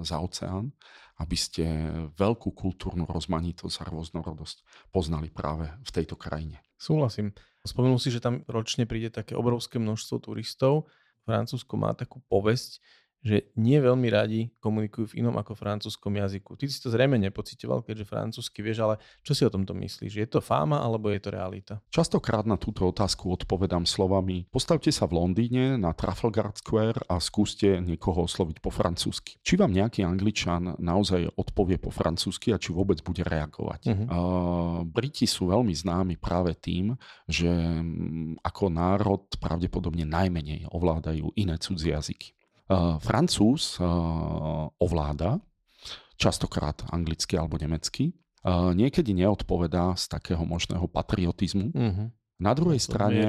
za oceán, aby ste veľkú kultúrnu rozmanitosť a rôznorodosť poznali práve v tejto krajine. Súhlasím. Spomenul si, že tam ročne príde také obrovské množstvo turistov. Francúzsko má takú povesť, že nie veľmi radi komunikujú v inom ako francúzskom jazyku. Ty si to zrejme nepocitoval, keďže francúzsky vieš, ale čo si o tomto myslíš? Je to fáma alebo je to realita? Častokrát na túto otázku odpovedám slovami postavte sa v Londýne na Trafalgar Square a skúste niekoho osloviť po francúzsky. Či vám nejaký angličan naozaj odpovie po francúzsky a či vôbec bude reagovať. Uh-huh. Uh, Briti sú veľmi známi práve tým, že mm, ako národ pravdepodobne najmenej ovládajú iné cudzie jazyky. Uh, Francúz uh, ovláda častokrát anglicky alebo nemecky. Uh, niekedy neodpovedá z takého možného patriotizmu. Uh-huh. Na druhej to strane,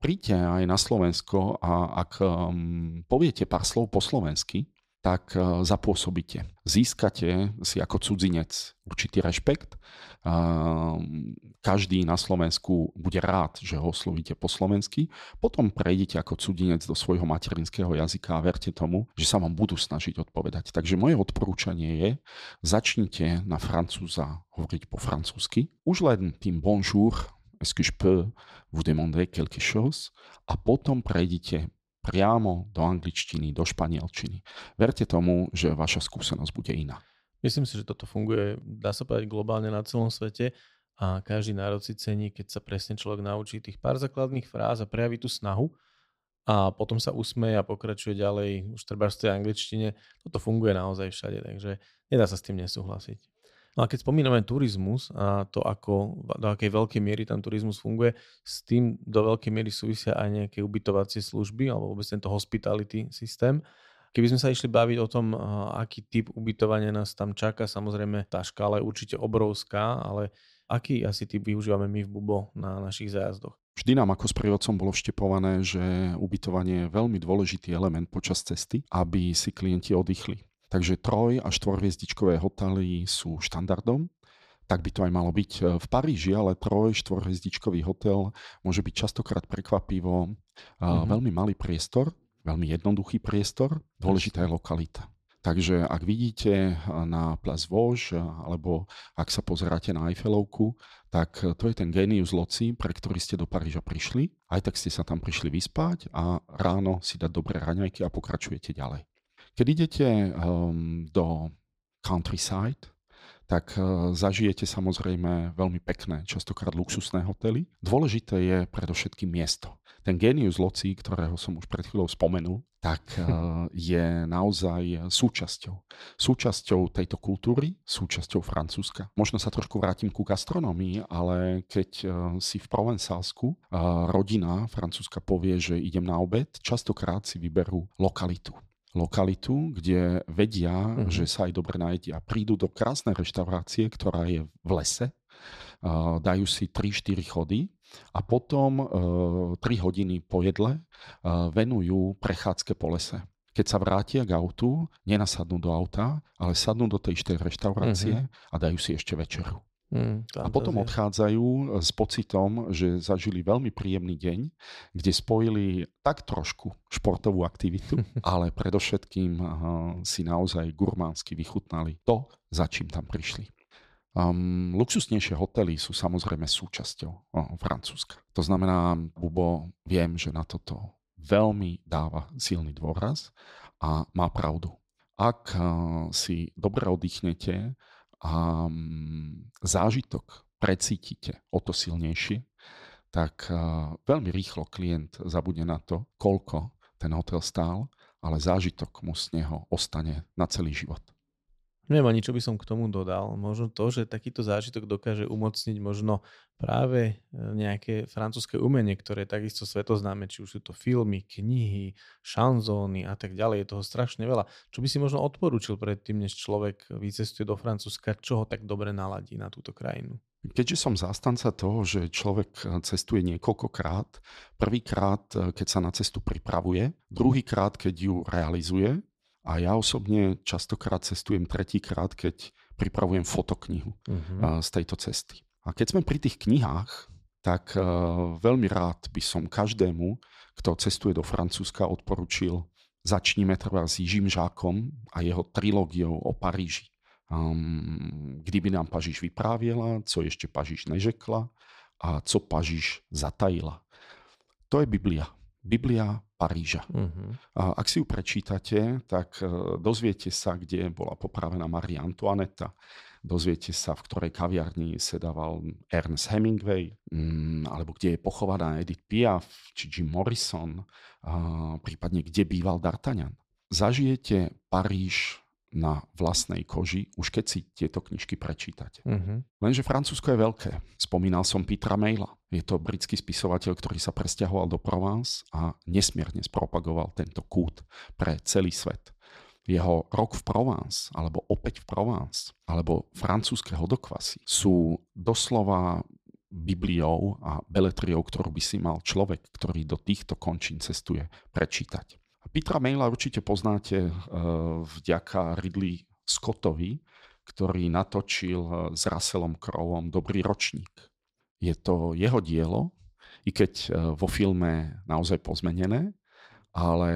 príďte aj na Slovensko a ak um, poviete pár slov po slovensky, tak e, zapôsobíte. Získate si ako cudzinec určitý rešpekt. Každý na Slovensku bude rád, že ho oslovíte po slovensky. Potom prejdete ako cudzinec do svojho materinského jazyka a verte tomu, že sa vám budú snažiť odpovedať. Takže moje odporúčanie je, začnite na francúza hovoriť po francúzsky. Už len tým bonjour, est-ce que je peux vous demander quelque chose? A potom prejdite priamo do angličtiny, do španielčiny. Verte tomu, že vaša skúsenosť bude iná. Myslím si, že toto funguje, dá sa povedať, globálne na celom svete a každý národ si cení, keď sa presne človek naučí tých pár základných fráz a prejaví tú snahu a potom sa usmeje a pokračuje ďalej už treba v tej angličtine. Toto funguje naozaj všade, takže nedá sa s tým nesúhlasiť. No a keď spomíname turizmus a to, ako, do akej veľkej miery tam turizmus funguje, s tým do veľkej miery súvisia aj nejaké ubytovacie služby alebo vôbec tento hospitality systém. Keby sme sa išli baviť o tom, aký typ ubytovania nás tam čaká, samozrejme tá škála je určite obrovská, ale aký asi typ využívame my v Bubo na našich zájazdoch? Vždy nám ako sprievodcom bolo vštepované, že ubytovanie je veľmi dôležitý element počas cesty, aby si klienti oddychli. Takže troj- a štvorhviezdičkové hotely sú štandardom. tak by to aj malo byť. V Paríži ale troj, štvorhezdičkový hotel môže byť častokrát prekvapivo mm-hmm. veľmi malý priestor, veľmi jednoduchý priestor, dôležitá je lokalita. Takže ak vidíte na Place Vosges alebo ak sa pozeráte na Eiffelovku, tak to je ten genius loci, pre ktorý ste do Paríža prišli. Aj tak ste sa tam prišli vyspať a ráno si dať dobré raňajky a pokračujete ďalej. Keď idete um, do countryside, tak uh, zažijete samozrejme veľmi pekné, častokrát luxusné hotely. Dôležité je predovšetkým miesto. Ten genius loci, ktorého som už pred chvíľou spomenul, tak uh, je naozaj súčasťou. Súčasťou tejto kultúry, súčasťou Francúzska. Možno sa trošku vrátim ku gastronomii, ale keď uh, si v Provencálsku rodina francúzska povie, že idem na obed, častokrát si vyberú lokalitu lokalitu, kde vedia, mm-hmm. že sa aj dobre najedia. Prídu do krásnej reštaurácie, ktorá je v lese, dajú si 3-4 chody a potom uh, 3 hodiny po jedle uh, venujú prechádzke po lese. Keď sa vrátia k autu, nenasadnú do auta, ale sadnú do tej reštaurácie mm-hmm. a dajú si ešte večeru. Mm, a potom odchádzajú e, s pocitom, že zažili veľmi príjemný deň, kde spojili tak trošku športovú aktivitu, [LAUGHS] ale predovšetkým uh, si naozaj gurmánsky vychutnali to, za čím tam prišli. Um, luxusnejšie hotely sú samozrejme súčasťou uh, Francúzska. To znamená, Bubo, viem, že na toto veľmi dáva silný dôraz a má pravdu. Ak uh, si dobre oddychnete, a zážitok precítite o to silnejšie, tak veľmi rýchlo klient zabudne na to, koľko ten hotel stál, ale zážitok mu z neho ostane na celý život. Neviem ani, čo by som k tomu dodal. Možno to, že takýto zážitok dokáže umocniť možno práve e, nejaké francúzske umenie, ktoré je takisto svetoznáme, či už sú to filmy, knihy, šanzóny a tak ďalej. Je toho strašne veľa. Čo by si možno odporúčil predtým, než človek vycestuje do Francúzska, čo ho tak dobre naladí na túto krajinu? Keďže som zástanca toho, že človek e, cestuje niekoľkokrát, prvýkrát, e, keď sa na cestu pripravuje, druhýkrát, keď ju realizuje, a ja osobne častokrát cestujem tretíkrát, keď pripravujem fotoknihu uh-huh. z tejto cesty. A keď sme pri tých knihách, tak uh, veľmi rád by som každému, kto cestuje do Francúzska, odporučil začníme trvať s Jižím Žákom a jeho trilógiou o Paríži. Um, kdyby nám Paříž vyprávěla, co ešte Paříž nežekla a co Paříž zatajila. To je Biblia. Biblia Paríža. Uh-huh. A ak si ju prečítate, tak e, dozviete sa, kde bola popravená Maria Antoaneta, dozviete sa, v ktorej kaviarni sedával Ernest Hemingway, mm, alebo kde je pochovaná Edith Piaf, či Jim Morrison, a prípadne kde býval D'Artagnan. Zažijete Paríž na vlastnej koži, už keď si tieto knižky prečítate. Uh-huh. Lenže Francúzsko je veľké. Spomínal som Petra Maila. Je to britský spisovateľ, ktorý sa presťahoval do Provence a nesmierne spropagoval tento kút pre celý svet. Jeho rok v Provence, alebo opäť v Provence, alebo francúzske hodokvasy sú doslova Bibliou a beletriou, ktorú by si mal človek, ktorý do týchto končín cestuje, prečítať. Petra Maila určite poznáte uh, vďaka Ridley Scottovi, ktorý natočil uh, s Russellom Crowom Dobrý ročník. Je to jeho dielo, i keď uh, vo filme naozaj pozmenené, ale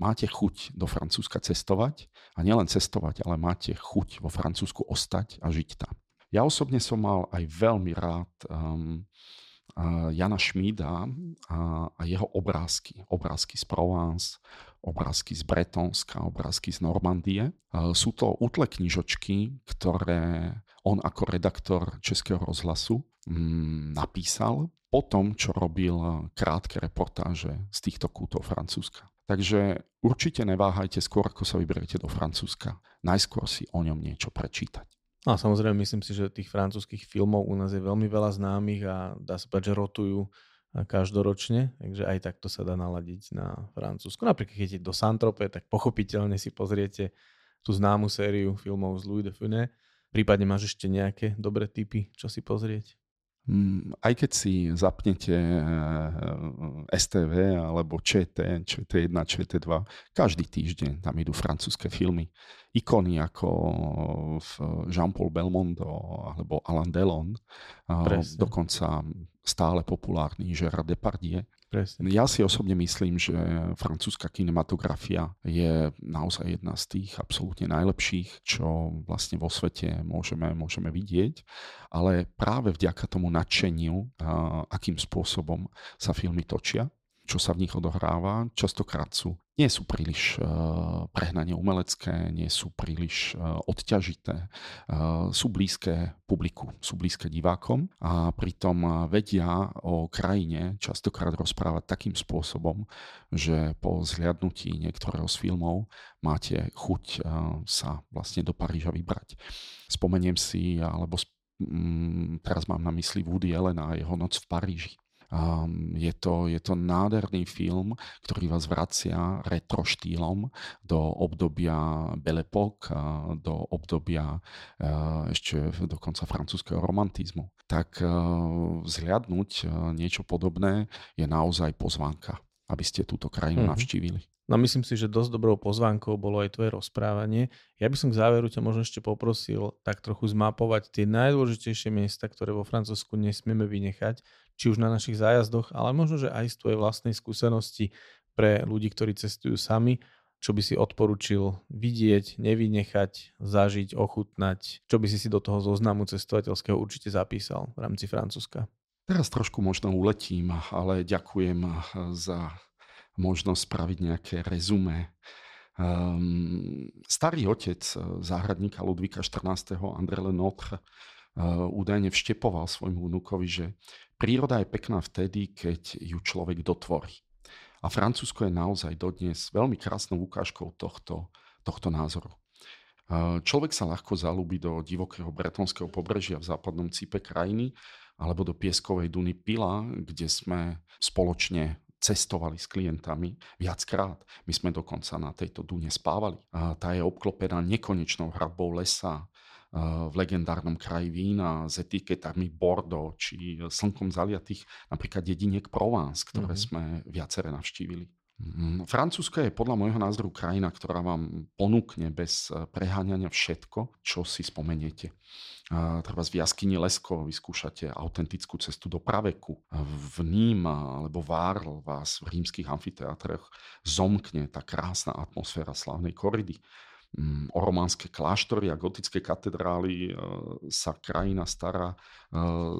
máte chuť do Francúzska cestovať a nielen cestovať, ale máte chuť vo Francúzsku ostať a žiť tam. Ja osobne som mal aj veľmi rád um, Jana Šmída a, a jeho obrázky. Obrázky z Provence, obrázky z Bretonska, obrázky z Normandie. Sú to útle knižočky, ktoré on ako redaktor Českého rozhlasu mm, napísal po tom, čo robil krátke reportáže z týchto kútov Francúzska. Takže určite neváhajte skôr, ako sa vyberiete do Francúzska. Najskôr si o ňom niečo prečítať. No a samozrejme myslím si, že tých francúzských filmov u nás je veľmi veľa známych a dá sa povedať, že rotujú každoročne, takže aj takto sa dá naladiť na Francúzsku. Napríklad keď je do Santrope, tak pochopiteľne si pozriete tú známu sériu filmov z Louis de Funès. Prípadne máš ešte nejaké dobré tipy, čo si pozrieť? Mm, aj keď si zapnete eh, STV alebo ČT, ČT1, ČT2, každý týždeň tam idú francúzske filmy. Ikony ako Jean-Paul Belmondo alebo Alain Delon, Presne. dokonca stále populárny Gérard Depardieu. Presne. Ja si osobne myslím, že francúzska kinematografia je naozaj jedna z tých absolútne najlepších, čo vlastne vo svete môžeme, môžeme vidieť, ale práve vďaka tomu nadšeniu, akým spôsobom sa filmy točia, čo sa v nich odohráva, častokrát sú, nie sú príliš uh, prehnane umelecké, nie sú príliš uh, odťažité, uh, sú blízke publiku, sú blízke divákom a pritom vedia o krajine častokrát rozprávať takým spôsobom, že po zhliadnutí niektorého z filmov máte chuť sa vlastne do Paríža vybrať. Spomeniem si, alebo um, teraz mám na mysli Woody Allen a jeho noc v Paríži je, to, je to nádherný film, ktorý vás vracia retro štýlom do obdobia Belle Époque, do obdobia uh, ešte dokonca francúzského romantizmu. Tak uh, vzhľadnúť uh, niečo podobné je naozaj pozvánka, aby ste túto krajinu mm-hmm. navštívili. No myslím si, že dosť dobrou pozvánkou bolo aj tvoje rozprávanie. Ja by som k záveru ťa možno ešte poprosil tak trochu zmapovať tie najdôležitejšie miesta, ktoré vo Francúzsku nesmieme vynechať, či už na našich zájazdoch, ale možno, že aj z tvojej vlastnej skúsenosti pre ľudí, ktorí cestujú sami, čo by si odporučil vidieť, nevynechať, zažiť, ochutnať, čo by si si do toho zoznamu cestovateľského určite zapísal v rámci Francúzska. Teraz trošku možno uletím, ale ďakujem za možnosť spraviť nejaké rezumé. Um, starý otec eh, záhradníka Ludvíka XIV. André Lenotre uh, údajne vštepoval svojmu vnúkovi, že príroda je pekná vtedy, keď ju človek dotvorí. A Francúzsko je naozaj dodnes veľmi krásnou ukážkou tohto, tohto názoru. Uh, človek sa ľahko zalúbi do divokého bretonského pobrežia v západnom cípe krajiny alebo do pieskovej duny Pila, kde sme spoločne cestovali s klientami viackrát. My sme dokonca na tejto dune spávali. A tá je obklopená nekonečnou hradbou lesa, v legendárnom kraji vína s etiketami Bordeaux či slnkom zaliatých napríklad dediniek Provence, ktoré mm-hmm. sme viacere navštívili. Mm, Francúzsko je podľa môjho názoru krajina, ktorá vám ponúkne bez e, preháňania všetko, čo si spomeniete. Treba v jaskyni Lesko vyskúšate autentickú cestu do praveku. V Ním alebo Várl vás v rímskych amfiteátrech zomkne tá krásna atmosféra slavnej koridy. Mm, o románske kláštory a gotické katedrály e, sa krajina stará e,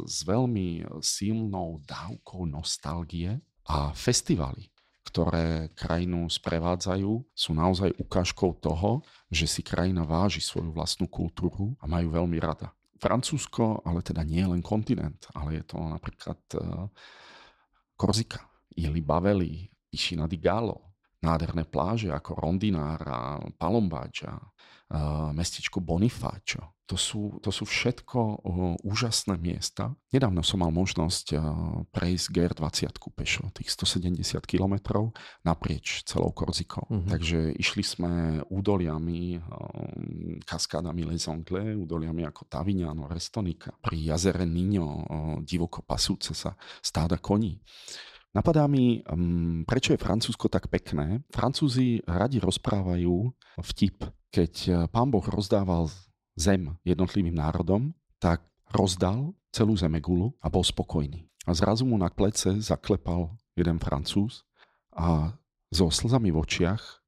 s veľmi silnou dávkou nostalgie a festivaly ktoré krajinu sprevádzajú, sú naozaj ukážkou toho, že si krajina váži svoju vlastnú kultúru a majú veľmi rada. Francúzsko, ale teda nie len kontinent, ale je to napríklad uh, Korzika, Ili Baveli, Išina di Gallo, nádherné pláže ako Rondinára, Palombáča, uh, mestečko Bonifáčo, to sú, to sú všetko uh, úžasné miesta. Nedávno som mal možnosť uh, prejsť GR20 pešo, tých 170 kilometrov naprieč celou Korzikou. Uh-huh. Takže išli sme údoliami, kaskádami Les Anglais, údoliami ako Tavignano, Restonika. Pri jazere Niño divoko pasúce sa stáda koní. Napadá mi, um, prečo je Francúzsko tak pekné. Francúzi radi rozprávajú vtip. Keď pán Boh rozdával zem jednotlivým národom, tak rozdal celú zemegulu a bol spokojný. A zrazu mu na plece zaklepal jeden francúz a so slzami v očiach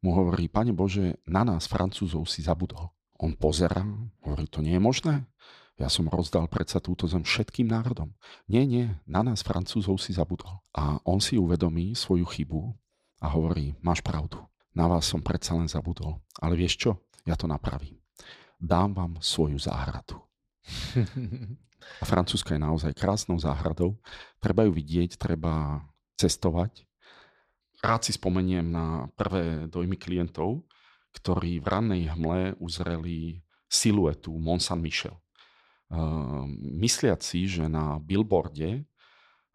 mu hovorí, Pane Bože, na nás francúzov si zabudol. On pozera, hovorí, to nie je možné. Ja som rozdal predsa túto zem všetkým národom. Nie, nie, na nás francúzov si zabudol. A on si uvedomí svoju chybu a hovorí, máš pravdu, na vás som predsa len zabudol. Ale vieš čo, ja to napravím dám vám svoju záhradu. A Francúzska je naozaj krásnou záhradou. Treba ju vidieť, treba cestovať. Rád si spomeniem na prvé dojmy klientov, ktorí v rannej hmle uzreli siluetu Mont Saint-Michel. Uh, mysliac si, že na billboarde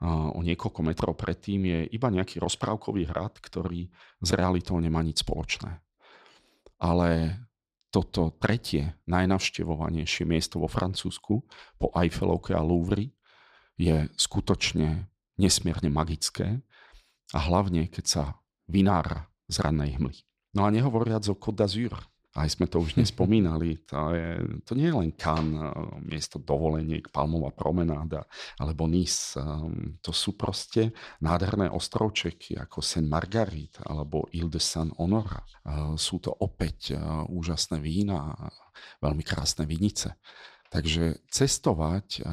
uh, o niekoľko metrov predtým je iba nejaký rozprávkový hrad, ktorý s realitou nemá nič spoločné. Ale toto tretie najnavštevovanejšie miesto vo Francúzsku po Eiffelovke a Louvre je skutočne nesmierne magické a hlavne, keď sa vynára z rannej hmly. No a nehovoriac o Côte d'Azur, aj sme to už [LAUGHS] nespomínali, to, je, to nie je len kan, eh, miesto dovoleniek, palmová promenáda alebo Nice. Ehm, to sú proste nádherné ostrovčeky ako Saint Marguerite alebo Ile de Saint Honora. Eh, sú to opäť eh, úžasné vína, veľmi krásne vinice. Takže cestovať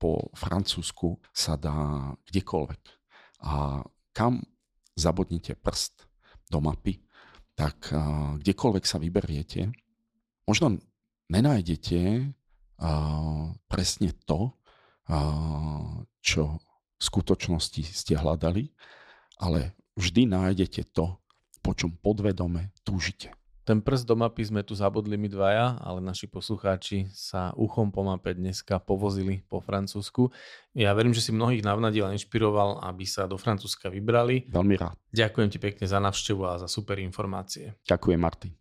po Francúzsku sa dá kdekoľvek. A kam zabudnite prst do mapy, tak kdekoľvek sa vyberiete, možno nenájdete presne to, čo v skutočnosti ste hľadali, ale vždy nájdete to, po čom podvedome túžite. Ten prst do mapy sme tu zabudli my dvaja, ale naši poslucháči sa uchom po mape dneska povozili po Francúzsku. Ja verím, že si mnohých navnadil a inšpiroval, aby sa do Francúzska vybrali. Veľmi rád. Ďakujem ti pekne za navštevu a za super informácie. Ďakujem, Martin.